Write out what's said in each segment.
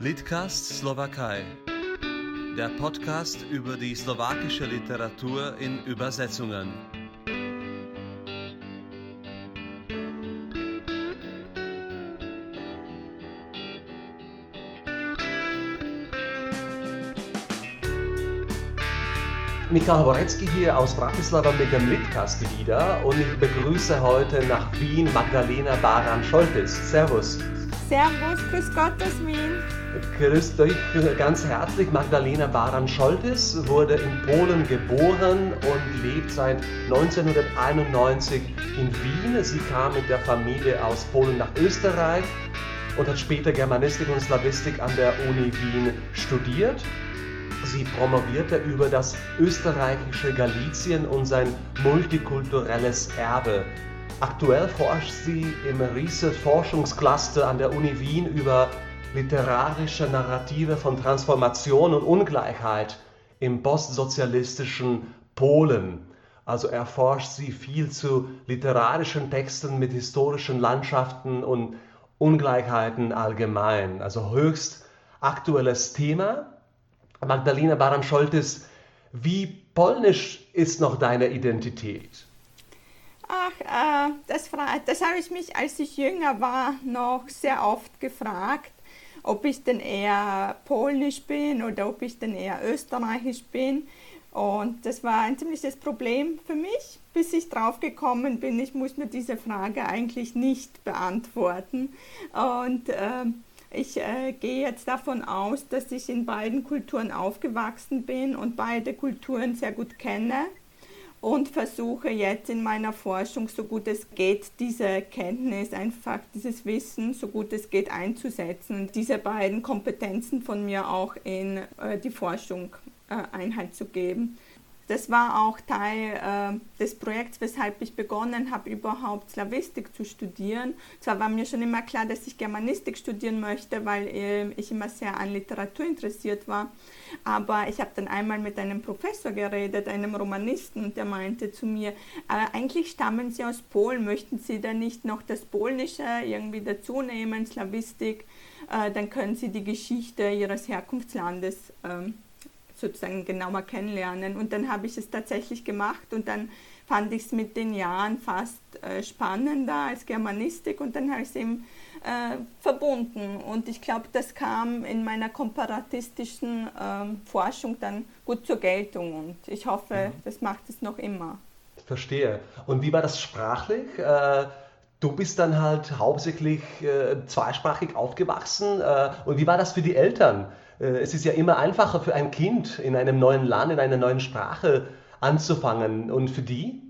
Litcast Slowakei. Der Podcast über die slowakische Literatur in Übersetzungen. Michael Horecki hier aus Bratislava mit dem Litcast wieder und ich begrüße heute nach Wien Magdalena Baran-Scholtes. Servus. Servus, grüß Gott aus Wien. Grüßt euch ganz herzlich. Magdalena Baran-Scholtes wurde in Polen geboren und lebt seit 1991 in Wien. Sie kam mit der Familie aus Polen nach Österreich und hat später Germanistik und Slawistik an der Uni Wien studiert. Sie promovierte über das österreichische Galizien und sein multikulturelles Erbe. Aktuell forscht sie im Research-Forschungscluster an der Uni Wien über literarische Narrative von Transformation und Ungleichheit im postsozialistischen Polen. Also erforscht sie viel zu literarischen Texten mit historischen Landschaften und Ungleichheiten allgemein. Also höchst aktuelles Thema. Magdalena Baran-Scholtes, wie polnisch ist noch deine Identität? Ach, äh, das, das habe ich mich, als ich jünger war, noch sehr oft gefragt, ob ich denn eher polnisch bin oder ob ich denn eher österreichisch bin. Und das war ein ziemliches Problem für mich, bis ich drauf gekommen bin, ich muss mir diese Frage eigentlich nicht beantworten. Und äh, ich äh, gehe jetzt davon aus, dass ich in beiden Kulturen aufgewachsen bin und beide Kulturen sehr gut kenne und versuche jetzt in meiner Forschung, so gut es geht, diese Kenntnis, einfach dieses Wissen, so gut es geht, einzusetzen und diese beiden Kompetenzen von mir auch in äh, die Forschung äh, Einhalt zu geben. Das war auch Teil äh, des Projekts, weshalb ich begonnen habe, überhaupt Slavistik zu studieren. Zwar war mir schon immer klar, dass ich Germanistik studieren möchte, weil äh, ich immer sehr an Literatur interessiert war. Aber ich habe dann einmal mit einem Professor geredet, einem Romanisten, und der meinte zu mir, äh, eigentlich stammen Sie aus Polen, möchten Sie da nicht noch das Polnische irgendwie dazu nehmen, Slavistik? Äh, dann können Sie die Geschichte Ihres Herkunftslandes ähm, sozusagen genauer kennenlernen. Und dann habe ich es tatsächlich gemacht und dann fand ich es mit den Jahren fast äh, spannender als Germanistik und dann habe ich es eben äh, verbunden. Und ich glaube, das kam in meiner komparatistischen äh, Forschung dann gut zur Geltung und ich hoffe, mhm. das macht es noch immer. Verstehe. Und wie war das sprachlich? Äh, du bist dann halt hauptsächlich äh, zweisprachig aufgewachsen. Äh, und wie war das für die Eltern? Äh, es ist ja immer einfacher für ein Kind in einem neuen Land, in einer neuen Sprache anzufangen. Und für die?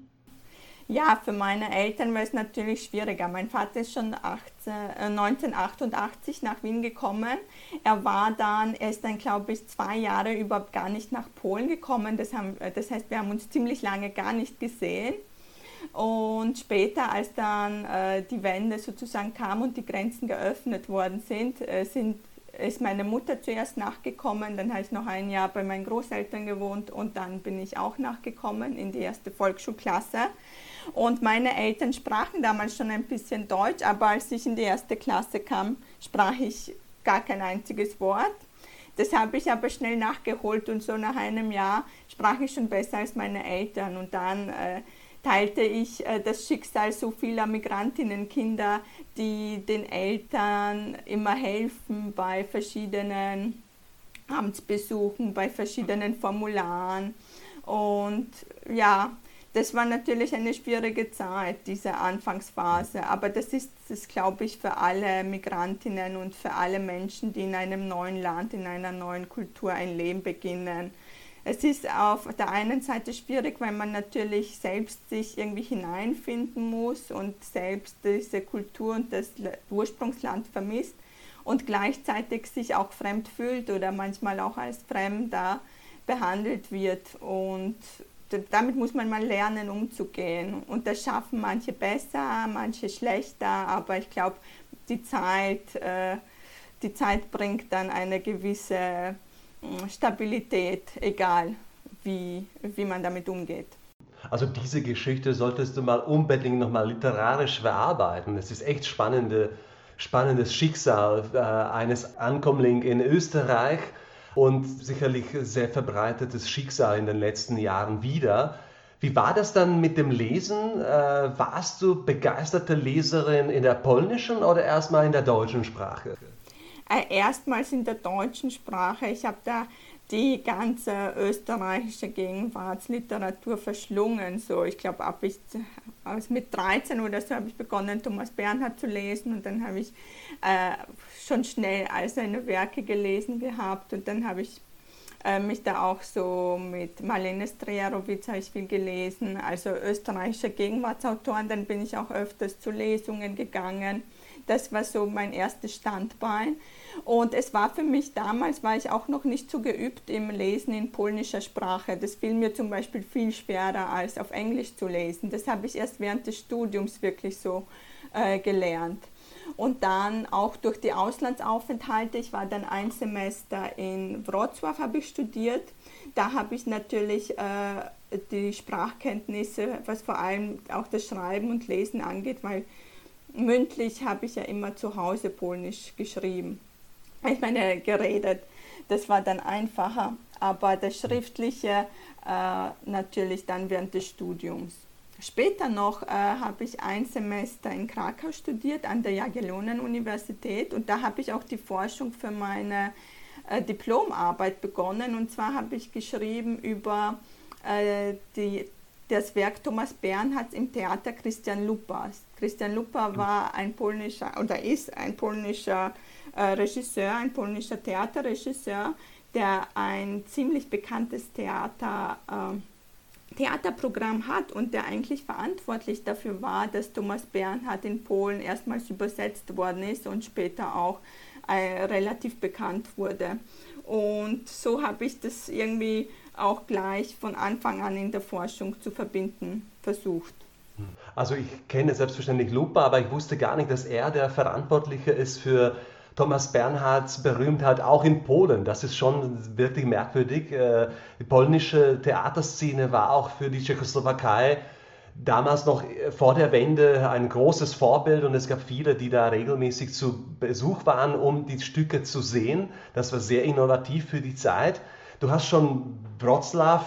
Ja, für meine Eltern war es natürlich schwieriger. Mein Vater ist schon 18, äh, 1988 nach Wien gekommen. Er war dann, er ist dann, glaube ich, zwei Jahre überhaupt gar nicht nach Polen gekommen. Das, haben, äh, das heißt, wir haben uns ziemlich lange gar nicht gesehen. Und später, als dann äh, die Wende sozusagen kam und die Grenzen geöffnet worden sind, äh, sind ist meine Mutter zuerst nachgekommen, dann habe ich noch ein Jahr bei meinen Großeltern gewohnt und dann bin ich auch nachgekommen in die erste Volksschulklasse. Und meine Eltern sprachen damals schon ein bisschen Deutsch, aber als ich in die erste Klasse kam, sprach ich gar kein einziges Wort. Das habe ich aber schnell nachgeholt und so nach einem Jahr sprach ich schon besser als meine Eltern. Und dann äh, teilte ich äh, das Schicksal so vieler Migrantinnenkinder, die den Eltern immer helfen bei verschiedenen Amtsbesuchen, bei verschiedenen Formularen. Und ja, das war natürlich eine schwierige Zeit, diese Anfangsphase. Aber das ist, das glaube ich, für alle Migrantinnen und für alle Menschen, die in einem neuen Land, in einer neuen Kultur ein Leben beginnen es ist auf der einen Seite schwierig, weil man natürlich selbst sich irgendwie hineinfinden muss und selbst diese Kultur und das Ursprungsland vermisst und gleichzeitig sich auch fremd fühlt oder manchmal auch als Fremder behandelt wird. Und damit muss man mal lernen, umzugehen. Und das schaffen manche besser, manche schlechter, aber ich glaube, die Zeit, äh, die Zeit bringt dann eine gewisse Stabilität, egal wie, wie man damit umgeht. Also diese Geschichte solltest du mal unbedingt nochmal literarisch verarbeiten. Es ist echt spannende spannendes Schicksal äh, eines Ankömmlings in Österreich und sicherlich sehr verbreitetes Schicksal in den letzten Jahren wieder. Wie war das dann mit dem Lesen? Äh, warst du begeisterte Leserin in der polnischen oder erstmal in der deutschen Sprache? Äh, erstmals in der deutschen Sprache. Ich habe da die ganze österreichische Gegenwartsliteratur verschlungen. So, ich glaube, ab ich also mit 13 oder so habe ich begonnen, Thomas Bernhard zu lesen und dann habe ich äh, schon schnell all seine Werke gelesen gehabt und dann habe ich äh, mich da auch so mit Marlene Strejarowitz habe ich viel gelesen, also österreichische Gegenwartsautoren, dann bin ich auch öfters zu Lesungen gegangen. Das war so mein erstes Standbein. Und es war für mich damals, war ich auch noch nicht so geübt im Lesen in polnischer Sprache. Das fiel mir zum Beispiel viel schwerer als auf Englisch zu lesen. Das habe ich erst während des Studiums wirklich so äh, gelernt. Und dann auch durch die Auslandsaufenthalte, ich war dann ein Semester in Wrocław, habe ich studiert. Da habe ich natürlich äh, die Sprachkenntnisse, was vor allem auch das Schreiben und Lesen angeht, weil mündlich habe ich ja immer zu Hause Polnisch geschrieben. Ich meine, geredet. Das war dann einfacher, aber das Schriftliche äh, natürlich dann während des Studiums. Später noch äh, habe ich ein Semester in Krakau studiert an der Jagiellonen-Universität und da habe ich auch die Forschung für meine äh, Diplomarbeit begonnen. Und zwar habe ich geschrieben über äh, die, das Werk Thomas Bernhards im Theater Christian Lupas. Christian Lupa war ein polnischer oder ist ein polnischer äh, Regisseur, ein polnischer Theaterregisseur, der ein ziemlich bekanntes Theater äh, Theaterprogramm hat und der eigentlich verantwortlich dafür war, dass Thomas Bernhard in Polen erstmals übersetzt worden ist und später auch äh, relativ bekannt wurde. Und so habe ich das irgendwie auch gleich von Anfang an in der Forschung zu verbinden versucht. Also ich kenne selbstverständlich Lupa, aber ich wusste gar nicht, dass er der Verantwortliche ist für Thomas Bernhards Berühmtheit auch in Polen. Das ist schon wirklich merkwürdig. Äh, die polnische Theaterszene war auch für die Tschechoslowakei damals noch äh, vor der Wende ein großes Vorbild und es gab viele, die da regelmäßig zu Besuch waren, um die Stücke zu sehen. Das war sehr innovativ für die Zeit. Du hast schon Wroclaw,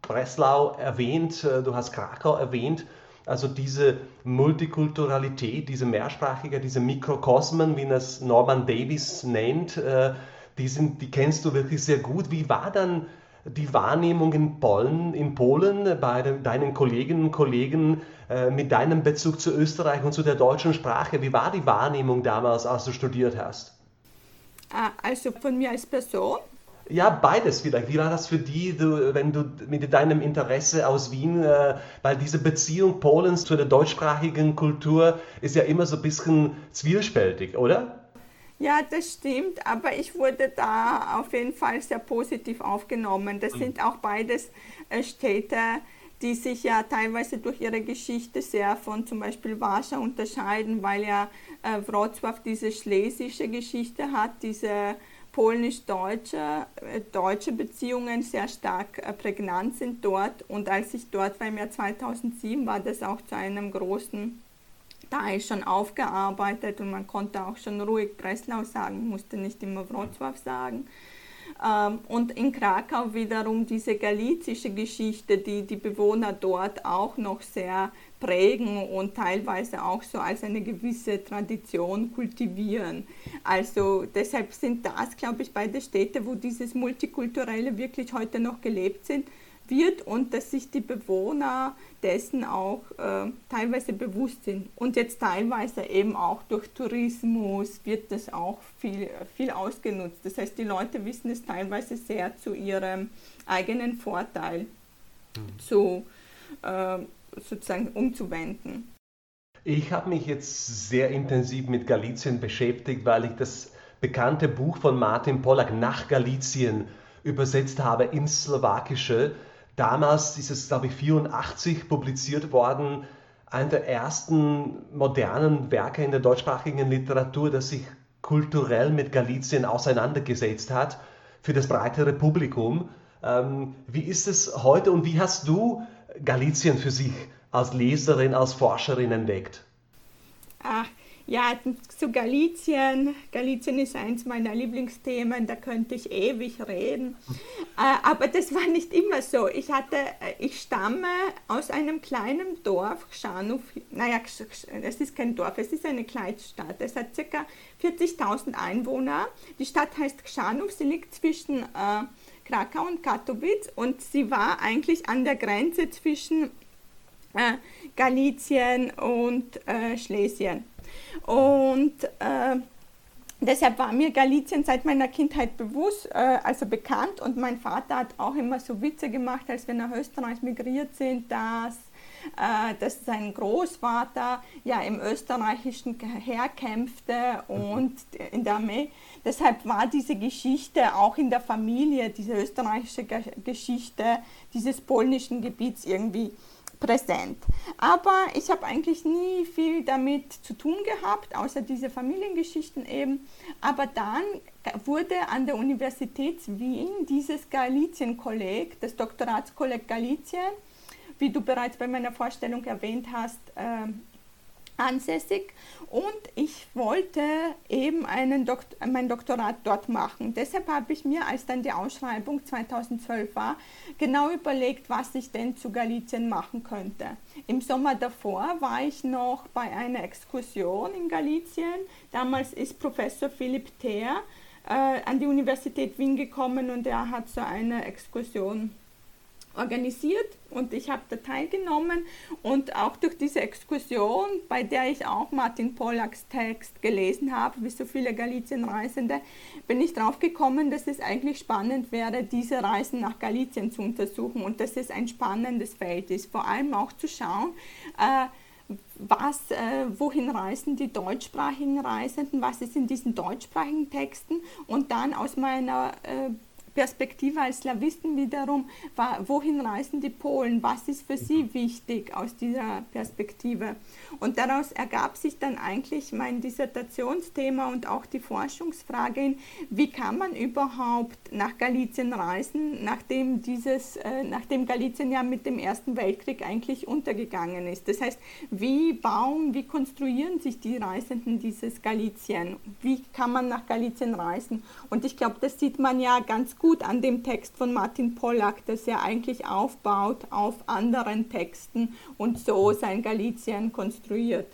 Breslau erwähnt, äh, du hast Krakau erwähnt. Also diese Multikulturalität, diese Mehrsprachige, diese Mikrokosmen, wie das Norman Davis nennt, äh, die, sind, die kennst du wirklich sehr gut. Wie war dann die Wahrnehmung in Polen, in Polen bei deinen Kolleginnen und Kollegen äh, mit deinem Bezug zu Österreich und zu der deutschen Sprache? Wie war die Wahrnehmung damals, als du studiert hast? Ah, also von mir als Person ja, beides vielleicht. Wie war das für die, du, wenn du mit deinem Interesse aus Wien, äh, weil diese Beziehung Polens zu der deutschsprachigen Kultur ist ja immer so ein bisschen zwiespältig, oder? Ja, das stimmt, aber ich wurde da auf jeden Fall sehr positiv aufgenommen. Das mhm. sind auch beides äh, Städte, die sich ja teilweise durch ihre Geschichte sehr von zum Beispiel Warschau unterscheiden, weil ja äh, Wrocław diese schlesische Geschichte hat, diese polnisch-deutsche äh, deutsche Beziehungen sehr stark äh, prägnant sind dort. Und als ich dort war im Jahr 2007, war das auch zu einem großen Teil schon aufgearbeitet und man konnte auch schon ruhig Breslau sagen, musste nicht immer Wrocław sagen. Ähm, und in Krakau wiederum diese galizische Geschichte, die die Bewohner dort auch noch sehr prägen und teilweise auch so als eine gewisse Tradition kultivieren. Also deshalb sind das, glaube ich, beide Städte, wo dieses Multikulturelle wirklich heute noch gelebt sind, wird und dass sich die Bewohner dessen auch äh, teilweise bewusst sind. Und jetzt teilweise eben auch durch Tourismus wird das auch viel, viel ausgenutzt. Das heißt, die Leute wissen es teilweise sehr zu ihrem eigenen Vorteil mhm. zu äh, sozusagen umzuwenden. Ich habe mich jetzt sehr intensiv mit Galizien beschäftigt, weil ich das bekannte Buch von Martin Pollack nach Galizien übersetzt habe ins Slowakische. Damals ist es, glaube ich, 84 publiziert worden. Einer der ersten modernen Werke in der deutschsprachigen Literatur, das sich kulturell mit Galizien auseinandergesetzt hat für das breitere Publikum. Ähm, wie ist es heute und wie hast du Galizien für sich als Leserin, als Forscherin entdeckt? Ach, Ja, zu Galizien. Galizien ist eins meiner Lieblingsthemen, da könnte ich ewig reden. Äh, aber das war nicht immer so. Ich, hatte, äh, ich stamme aus einem kleinen Dorf, Gschanów. Naja, es ist kein Dorf, es ist eine Kleinstadt. Es hat ca. 40.000 Einwohner. Die Stadt heißt Gschanów, sie liegt zwischen äh, Krakau und Katowice und sie war eigentlich an der Grenze zwischen äh, Galizien und äh, Schlesien. Und äh, deshalb war mir Galizien seit meiner Kindheit bewusst, äh, also bekannt. Und mein Vater hat auch immer so Witze gemacht, als wir nach Österreich migriert sind, dass dass sein Großvater ja im österreichischen Heer kämpfte und in der Armee. Deshalb war diese Geschichte auch in der Familie, diese österreichische Geschichte dieses polnischen Gebiets irgendwie präsent. Aber ich habe eigentlich nie viel damit zu tun gehabt, außer diese Familiengeschichten eben. Aber dann wurde an der Universität Wien dieses Galizien-Kolleg, das Doktoratskolleg Galizien, wie du bereits bei meiner Vorstellung erwähnt hast, äh, ansässig und ich wollte eben einen Dokt mein Doktorat dort machen. Deshalb habe ich mir, als dann die Ausschreibung 2012 war, genau überlegt, was ich denn zu Galizien machen könnte. Im Sommer davor war ich noch bei einer Exkursion in Galizien. Damals ist Professor Philipp Theer äh, an die Universität Wien gekommen und er hat so eine Exkursion organisiert und ich habe da teilgenommen. Und auch durch diese Exkursion, bei der ich auch Martin Pollacks Text gelesen habe, wie so viele Galizienreisende, bin ich drauf gekommen, dass es eigentlich spannend wäre, diese Reisen nach Galizien zu untersuchen und dass es ein spannendes Feld ist, vor allem auch zu schauen, äh, was, äh, wohin reisen die deutschsprachigen Reisenden, was ist in diesen deutschsprachigen Texten und dann aus meiner äh, Perspektive als Slawisten wiederum, wohin reisen die Polen, was ist für sie mhm. wichtig aus dieser Perspektive. Und daraus ergab sich dann eigentlich mein Dissertationsthema und auch die Forschungsfrage, wie kann man überhaupt nach Galizien reisen, nachdem, dieses, äh, nachdem Galizien ja mit dem Ersten Weltkrieg eigentlich untergegangen ist. Das heißt, wie bauen, wie konstruieren sich die Reisenden dieses Galizien? Wie kann man nach Galizien reisen? Und ich glaube, das sieht man ja ganz gut gut an dem Text von Martin Pollack, dass er eigentlich aufbaut auf anderen Texten und so sein Galizien konstruiert.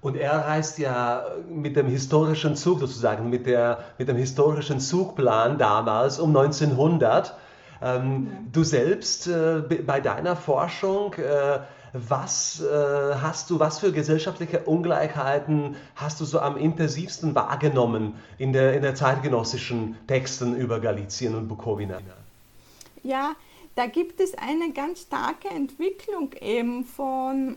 Und er reist ja mit dem historischen Zug sozusagen, mit, der, mit dem historischen Zugplan damals um 1900. Ähm, ja. Du selbst äh, bei deiner Forschung äh, was äh, hast du, was für gesellschaftliche Ungleichheiten hast du so am intensivsten wahrgenommen in der, in der zeitgenössischen Texten über Galizien und Bukowina? Ja, da gibt es eine ganz starke Entwicklung eben von,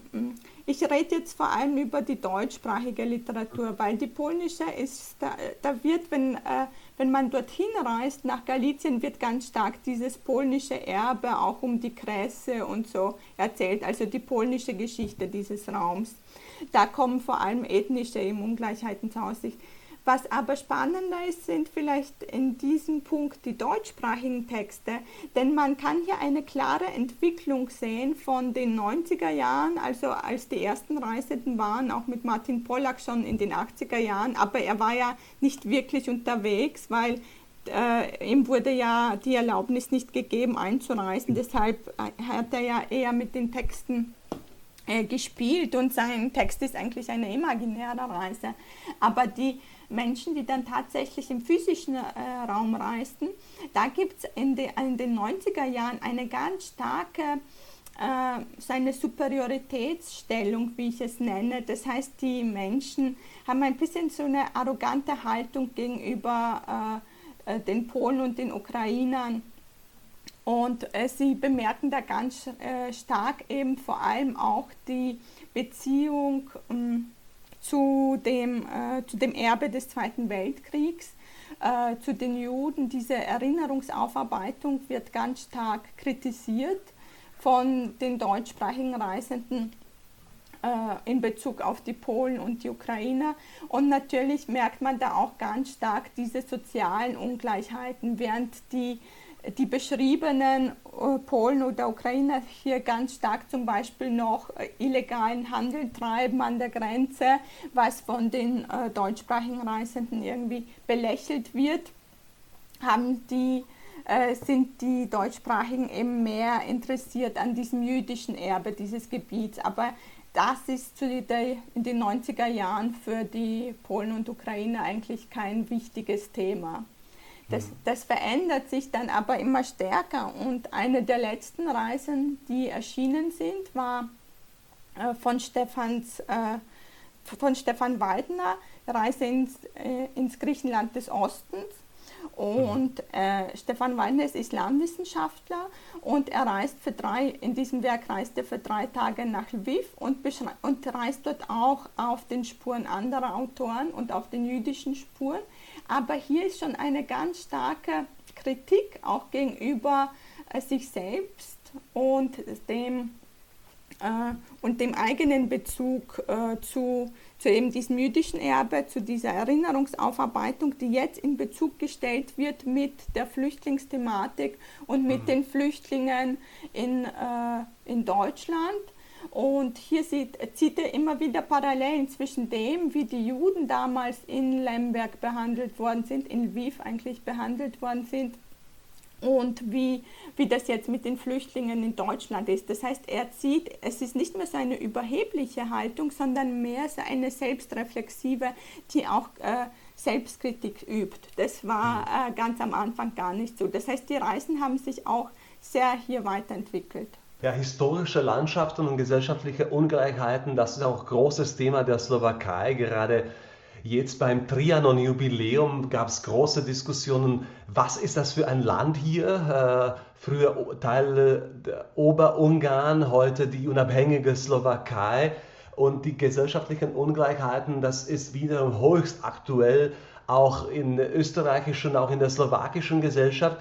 ich rede jetzt vor allem über die deutschsprachige Literatur, weil die polnische ist, da, da wird, wenn äh, wenn man dorthin reist, nach Galizien, wird ganz stark dieses polnische Erbe auch um die Kresse und so erzählt, also die polnische Geschichte dieses Raums. Da kommen vor allem ethnische Ungleichheiten zur Aussicht. Was aber spannender ist, sind vielleicht in diesem Punkt die deutschsprachigen Texte, denn man kann hier eine klare Entwicklung sehen von den 90er Jahren, also als die ersten Reisenden waren, auch mit Martin Pollack schon in den 80er Jahren, aber er war ja nicht wirklich unterwegs, weil äh, ihm wurde ja die Erlaubnis nicht gegeben einzureisen, deshalb äh, hat er ja eher mit den Texten äh, gespielt. Und sein Text ist eigentlich eine imaginäre Reise. Aber die Menschen, die dann tatsächlich im physischen äh, Raum reisten. Da gibt es in, in, den 90er Jahren eine ganz starke äh, seine Superioritätsstellung, wie ich es nenne. Das heißt, die Menschen haben ein bisschen so eine arrogante Haltung gegenüber äh, äh den Polen und den Ukrainern. Und äh, sie bemerken da ganz äh, stark eben vor allem auch die Beziehung ähm, zu dem, äh, zu dem Erbe des Zweiten Weltkriegs, äh, zu den Juden. Diese Erinnerungsaufarbeitung wird ganz stark kritisiert von den deutschsprachigen Reisenden äh, in Bezug auf die Polen und die Ukrainer. Und natürlich merkt man da auch ganz stark diese sozialen Ungleichheiten, während die die beschriebenen äh, Polen oder Ukrainer hier ganz stark zum Beispiel noch äh, illegalen Handel treiben an der Grenze, was von den äh, deutschsprachigen Reisenden irgendwie belächelt wird, haben die sind die Deutschsprachigen eben mehr interessiert an diesem jüdischen Erbe dieses Gebiets. Aber das ist in den 90er Jahren für die Polen und Ukrainer eigentlich kein wichtiges Thema. Das, mhm. das, verändert sich dann aber immer stärker und eine der letzten Reisen, die erschienen sind, war äh, von, Stephans, äh, von Stefan Waldner, Reise ins, äh, ins Griechenland des Ostens. Und äh, Stefan Waldner ist Islamwissenschaftler und er reist für drei, in diesem Werk reist er für drei Tage nach Lviv und, und reist dort auch auf den Spuren anderer Autoren und auf den jüdischen Spuren. Aber hier ist schon eine ganz starke Kritik auch gegenüber äh, sich selbst und dem, äh, und dem eigenen Bezug äh, zu, zu eben diesem jüdischen Erbe, zu dieser Erinnerungsaufarbeitung, die jetzt in Bezug gestellt wird mit der Flüchtlingsthematik und mit mhm. den Flüchtlingen in, äh, in Deutschland. Und hier sieht, zieht er immer wieder Parallelen zwischen dem, wie die Juden damals in Lemberg behandelt worden sind, in Lviv eigentlich behandelt worden sind, und wie, wie das jetzt mit den Flüchtlingen in Deutschland ist. Das heißt, er zieht, es ist nicht mehr so eine überhebliche Haltung, sondern mehr so eine selbstreflexive, die auch äh, Selbstkritik übt. Das war mhm. äh, ganz am Anfang gar nicht so. Das heißt, die Reisen haben sich auch sehr hier weiterentwickelt. Ja, historische Landschaften und gesellschaftliche Ungleichheiten, das ist auch ein großes Thema der Slowakei. Gerade jetzt beim Trianon-Jubiläum gab es große Diskussionen, was ist das für ein Land hier? Äh, früher Teil der Oberungarn, heute die unabhängige Slowakei. Und die gesellschaftlichen Ungleichheiten, das ist wieder höchst aktuell, auch in der österreichischen, auch in der slowakischen Gesellschaft.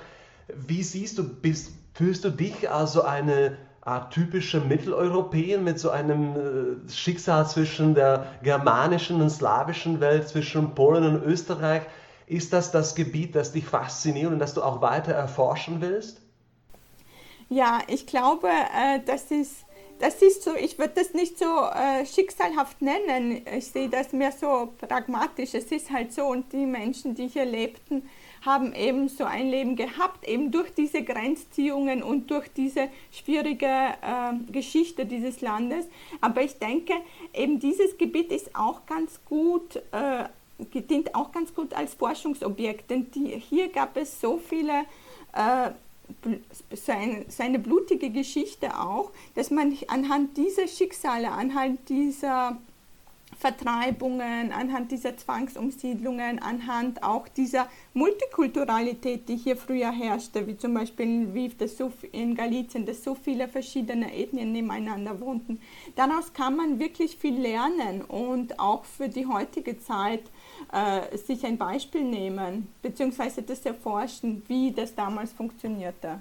Wie siehst du, bist, fühlst du dich also eine typische Mitteleuropäer mit so einem äh, Schicksal zwischen der germanischen und slawischen Welt, zwischen Polen und Österreich. Ist das das Gebiet, das dich fasziniert und das du auch weiter erforschen willst? Ja, ich glaube, äh, das ist das ist so, ich würde das nicht so äh, schicksalhaft nennen. Ich sehe das mehr so pragmatisch. Es ist halt so und die Menschen, die hier lebten, haben eben so ein Leben gehabt, eben durch diese Grenzziehungen und durch diese schwierige äh, Geschichte dieses Landes. Aber ich denke, eben dieses Gebiet ist auch ganz gut, äh, dient auch ganz gut als Forschungsobjekt, denn die, hier gab es so viele äh, seine, seine blutige Geschichte auch, dass man anhand dieser Schicksale, anhand dieser Vertreibungen, anhand dieser Zwangsumsiedlungen, anhand auch dieser Multikulturalität, die hier früher herrschte, wie zum Beispiel in Lviv, dass so, in Galizien, dass so viele verschiedene Ethnien nebeneinander wohnten. Daraus kann man wirklich viel lernen und auch für die heutige Zeit äh, sich ein Beispiel nehmen, beziehungsweise das erforschen, wie das damals funktionierte.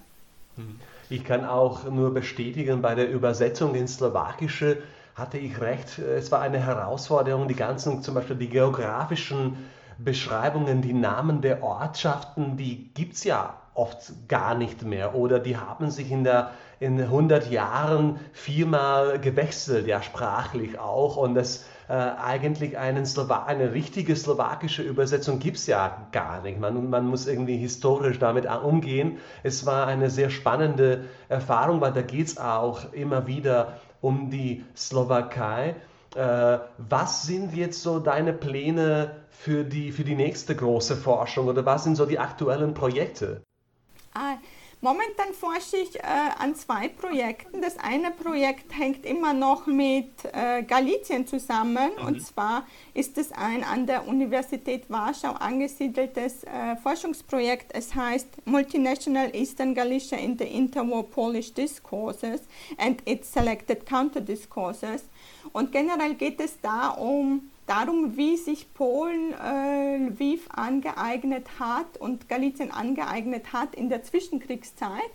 Ich kann auch nur bestätigen, bei der Übersetzung ins Slowakische hatte ich recht. Es war eine Herausforderung, die ganzen, zum Beispiel die geografischen Beschreibungen, die Namen der Ortschaften, die gibt es ja oft gar nicht mehr oder die haben sich in, der, in 100 Jahren viermal gewechselt, ja sprachlich auch und das äh, eigentlich einen eine richtige slowakische Übersetzung gibt es ja gar nicht. Man, man muss irgendwie historisch damit umgehen. Es war eine sehr spannende Erfahrung, weil da geht es auch immer wieder um die Slowakei. Äh, was sind jetzt so deine Pläne für die, für die nächste große Forschung oder was sind so die aktuellen Projekte? Ah, Momentan forsche ich äh, an zwei Projekten. Das eine Projekt hängt immer noch mit äh, Galizien zusammen. Mhm. Und zwar ist es ein an der Universität Warschau angesiedeltes äh, Forschungsprojekt. Es heißt Multinational Eastern Galicia in the Interwar Polish Discourses and its Selected Counter Discourses. Und generell geht es da um darum, wie sich Polen äh, Lviv angeeignet hat und Galizien angeeignet hat in der Zwischenkriegszeit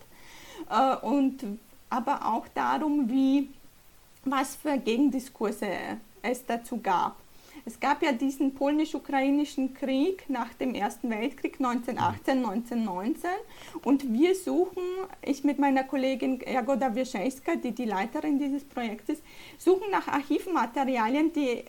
äh, und aber auch darum, wie, was für Gegendiskurse es dazu gab. Es gab ja diesen polnisch-ukrainischen Krieg nach dem Ersten Weltkrieg 1918, 1919 und wir suchen, ich mit meiner Kollegin Jagoda Wierzejska, die die Leiterin dieses Projektes, suchen nach Archivmaterialien, die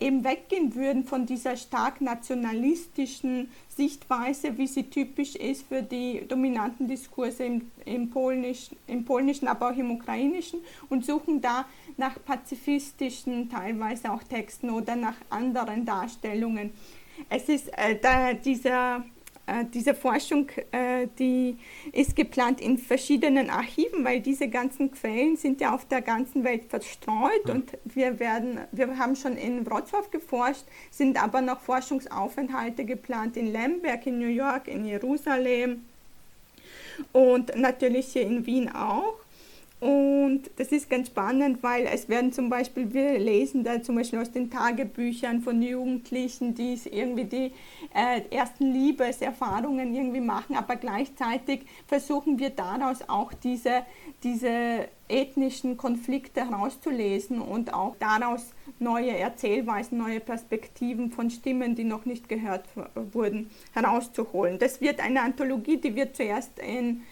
eben weggehen würden von dieser stark nationalistischen Sichtweise, wie sie typisch ist für die dominanten Diskurse im, im, Polnisch, im polnischen, aber auch im ukrainischen und suchen da nach pazifistischen, teilweise auch Texten oder nach anderen Darstellungen. Es ist äh, da dieser äh, diese Forschung, äh, die ist geplant in verschiedenen Archiven, weil diese ganzen Quellen sind ja auf der ganzen Welt verstreut mhm. und wir werden, wir haben schon in Wrocław geforscht, sind aber noch Forschungsaufenthalte geplant in Lemberg, in New York, in Jerusalem und natürlich hier in Wien auch. Und das ist ganz spannend, weil es werden zum Beispiel, wir lesen da zum Beispiel aus den Tagebüchern von Jugendlichen, die irgendwie die äh, ersten Liebeserfahrungen irgendwie machen, aber gleichzeitig versuchen wir daraus auch diese, diese ethnischen Konflikte herauszulesen und auch daraus neue Erzählweisen, neue Perspektiven von Stimmen, die noch nicht gehört wurden, herauszuholen. Das wird eine Anthologie, die wird zuerst in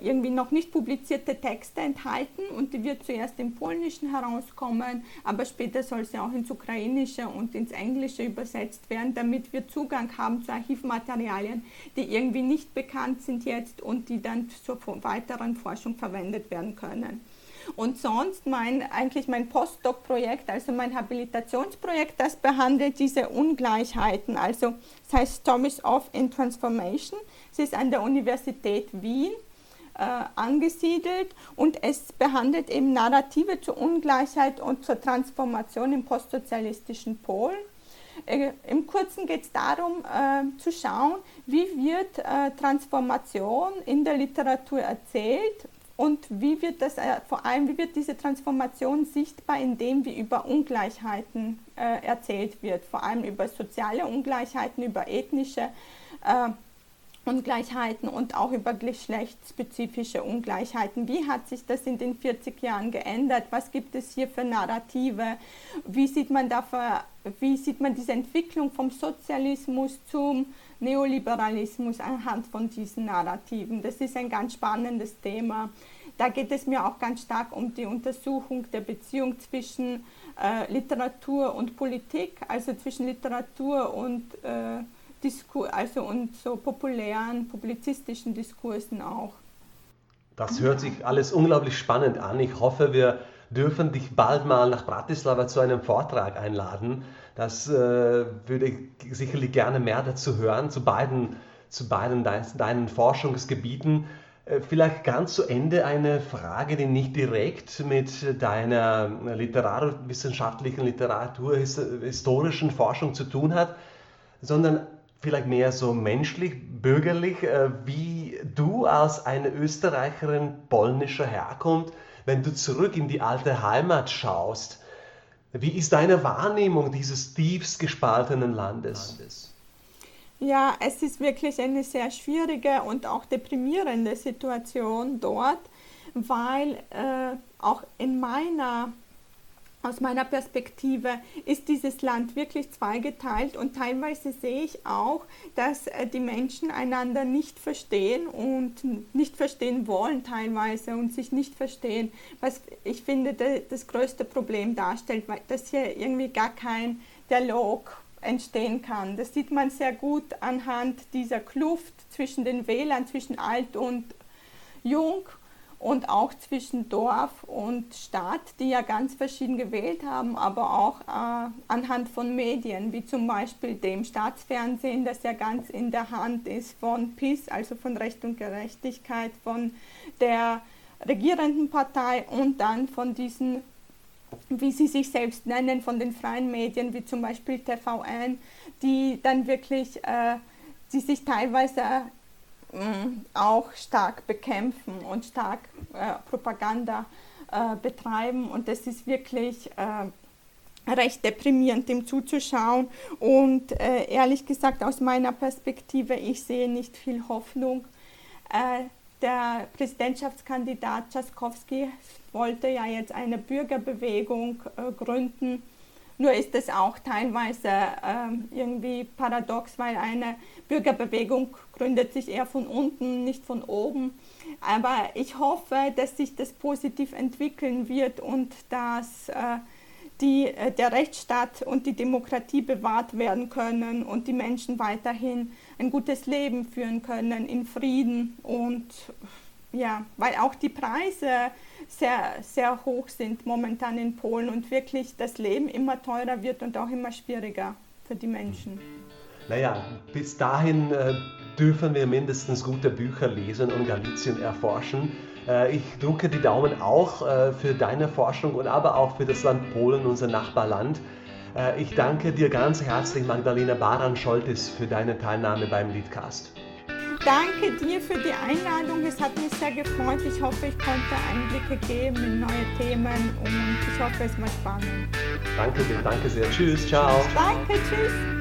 irgendwie noch nicht publizierte Texte enthalten und die wird zuerst im Polnischen herauskommen, aber später soll sie auch ins Ukrainische und ins Englische übersetzt werden, damit wir Zugang haben zu Archivmaterialien, die irgendwie nicht bekannt sind jetzt und die dann zur weiteren Forschung verwendet werden können. Und sonst mein, eigentlich mein Postdoc-Projekt, also mein Habilitationsprojekt, das behandelt diese Ungleichheiten. Also es heißt Stories of in Transformation. Es ist an der Universität Wien äh, angesiedelt und es behandelt eben Narrative zur Ungleichheit und zur Transformation im postsozialistischen Polen. Äh, Im Kurzen geht es darum, äh, zu schauen, wie wird äh, Transformation in der Literatur erzählt und wie wird das, äh, vor allem, wie wird diese Transformation sichtbar, indem wie über Ungleichheiten äh, erzählt wird, vor allem über soziale Ungleichheiten, über ethnische Ungleichheiten und auch über geschlechtsspezifische Ungleichheiten. Wie hat sich das in den 40 Jahren geändert? Was gibt es hier für Narrative? Wie sieht man, dafür, wie sieht man diese Entwicklung vom Sozialismus zum Neoliberalismus anhand von diesen Narrativen? Das ist ein ganz spannendes Thema. Da geht es mir auch ganz stark um die Untersuchung der Beziehung zwischen äh, Literatur und Politik, also zwischen Literatur und äh, Diskur also und so populären publizistischen Diskursen auch. Das hört sich alles unglaublich spannend an. Ich hoffe, wir dürfen dich bald mal nach Bratislava zu einem Vortrag einladen. Das äh, würde ich sicherlich gerne mehr dazu hören, zu beiden, zu beiden dein, deinen Forschungsgebieten. Äh, vielleicht ganz zu Ende eine Frage, die nicht direkt mit deiner literarwissenschaftlichen, literaturhistorischen Forschung zu tun hat, sondern vielleicht mehr so menschlich, bürgerlich, äh, wie du als eine Österreicherin polnischer Herkunft, wenn du zurück in die alte Heimat schaust, wie ist deine Wahrnehmung dieses tiefst gespaltenen Landes? Ja, es ist wirklich eine sehr schwierige und auch deprimierende Situation dort, weil äh, auch in meiner aus meiner Perspektive ist dieses Land wirklich zweigeteilt und teilweise sehe ich auch, dass äh, die Menschen einander nicht verstehen und nicht verstehen wollen teilweise und sich nicht verstehen, was ich finde das größte Problem darstellt, weil das hier irgendwie gar kein Dialog entstehen kann. Das sieht man sehr gut anhand dieser Kluft zwischen den Wählern, zwischen alt und jung und auch zwischen Dorf und Stadt, die ja ganz verschieden gewählt haben, aber auch äh, anhand von Medien, wie zum Beispiel dem Staatsfernsehen, das ja ganz in der Hand ist von PIS, also von Recht und Gerechtigkeit, von der regierenden Partei und dann von diesen, wie sie sich selbst nennen, von den freien Medien, wie zum Beispiel TVN, die dann wirklich, äh, die sich teilweise auch stark bekämpfen und stark äh, Propaganda äh, betreiben. Und das ist wirklich äh, recht deprimierend, dem zuzuschauen. Und äh, ehrlich gesagt, aus meiner Perspektive, ich sehe nicht viel Hoffnung. Äh, der Präsidentschaftskandidat Tschaskowski wollte ja jetzt eine Bürgerbewegung äh, gründen Nur ist es auch teilweise äh, irgendwie paradox, weil eine Bürgerbewegung gründet sich eher von unten, nicht von oben. Aber ich hoffe, dass sich das positiv entwickeln wird und dass äh, die, äh, der Rechtsstaat und die Demokratie bewahrt werden können und die Menschen weiterhin ein gutes Leben führen können in Frieden und ja, weil auch die Preise sehr, sehr hoch sind momentan in Polen und wirklich das Leben immer teurer wird und auch immer schwieriger für die Menschen. Naja, bis dahin äh, dürfen wir mindestens gute Bücher lesen und Galizien erforschen. Äh, ich drücke die Daumen auch äh, für deine Forschung und aber auch für das Land Polen, unser Nachbarland. Äh, ich danke dir ganz herzlich, Magdalena Baran-Scholtes, für deine Teilnahme beim Leadcast. Danke dir für die Einladung. Es hat mich sehr gefreut. Ich hoffe, ich konnte Einblicke geben in neue Themen und ich hoffe, es war spannend. Danke dir, danke sehr. Tschüss, ciao. Danke, tschüss.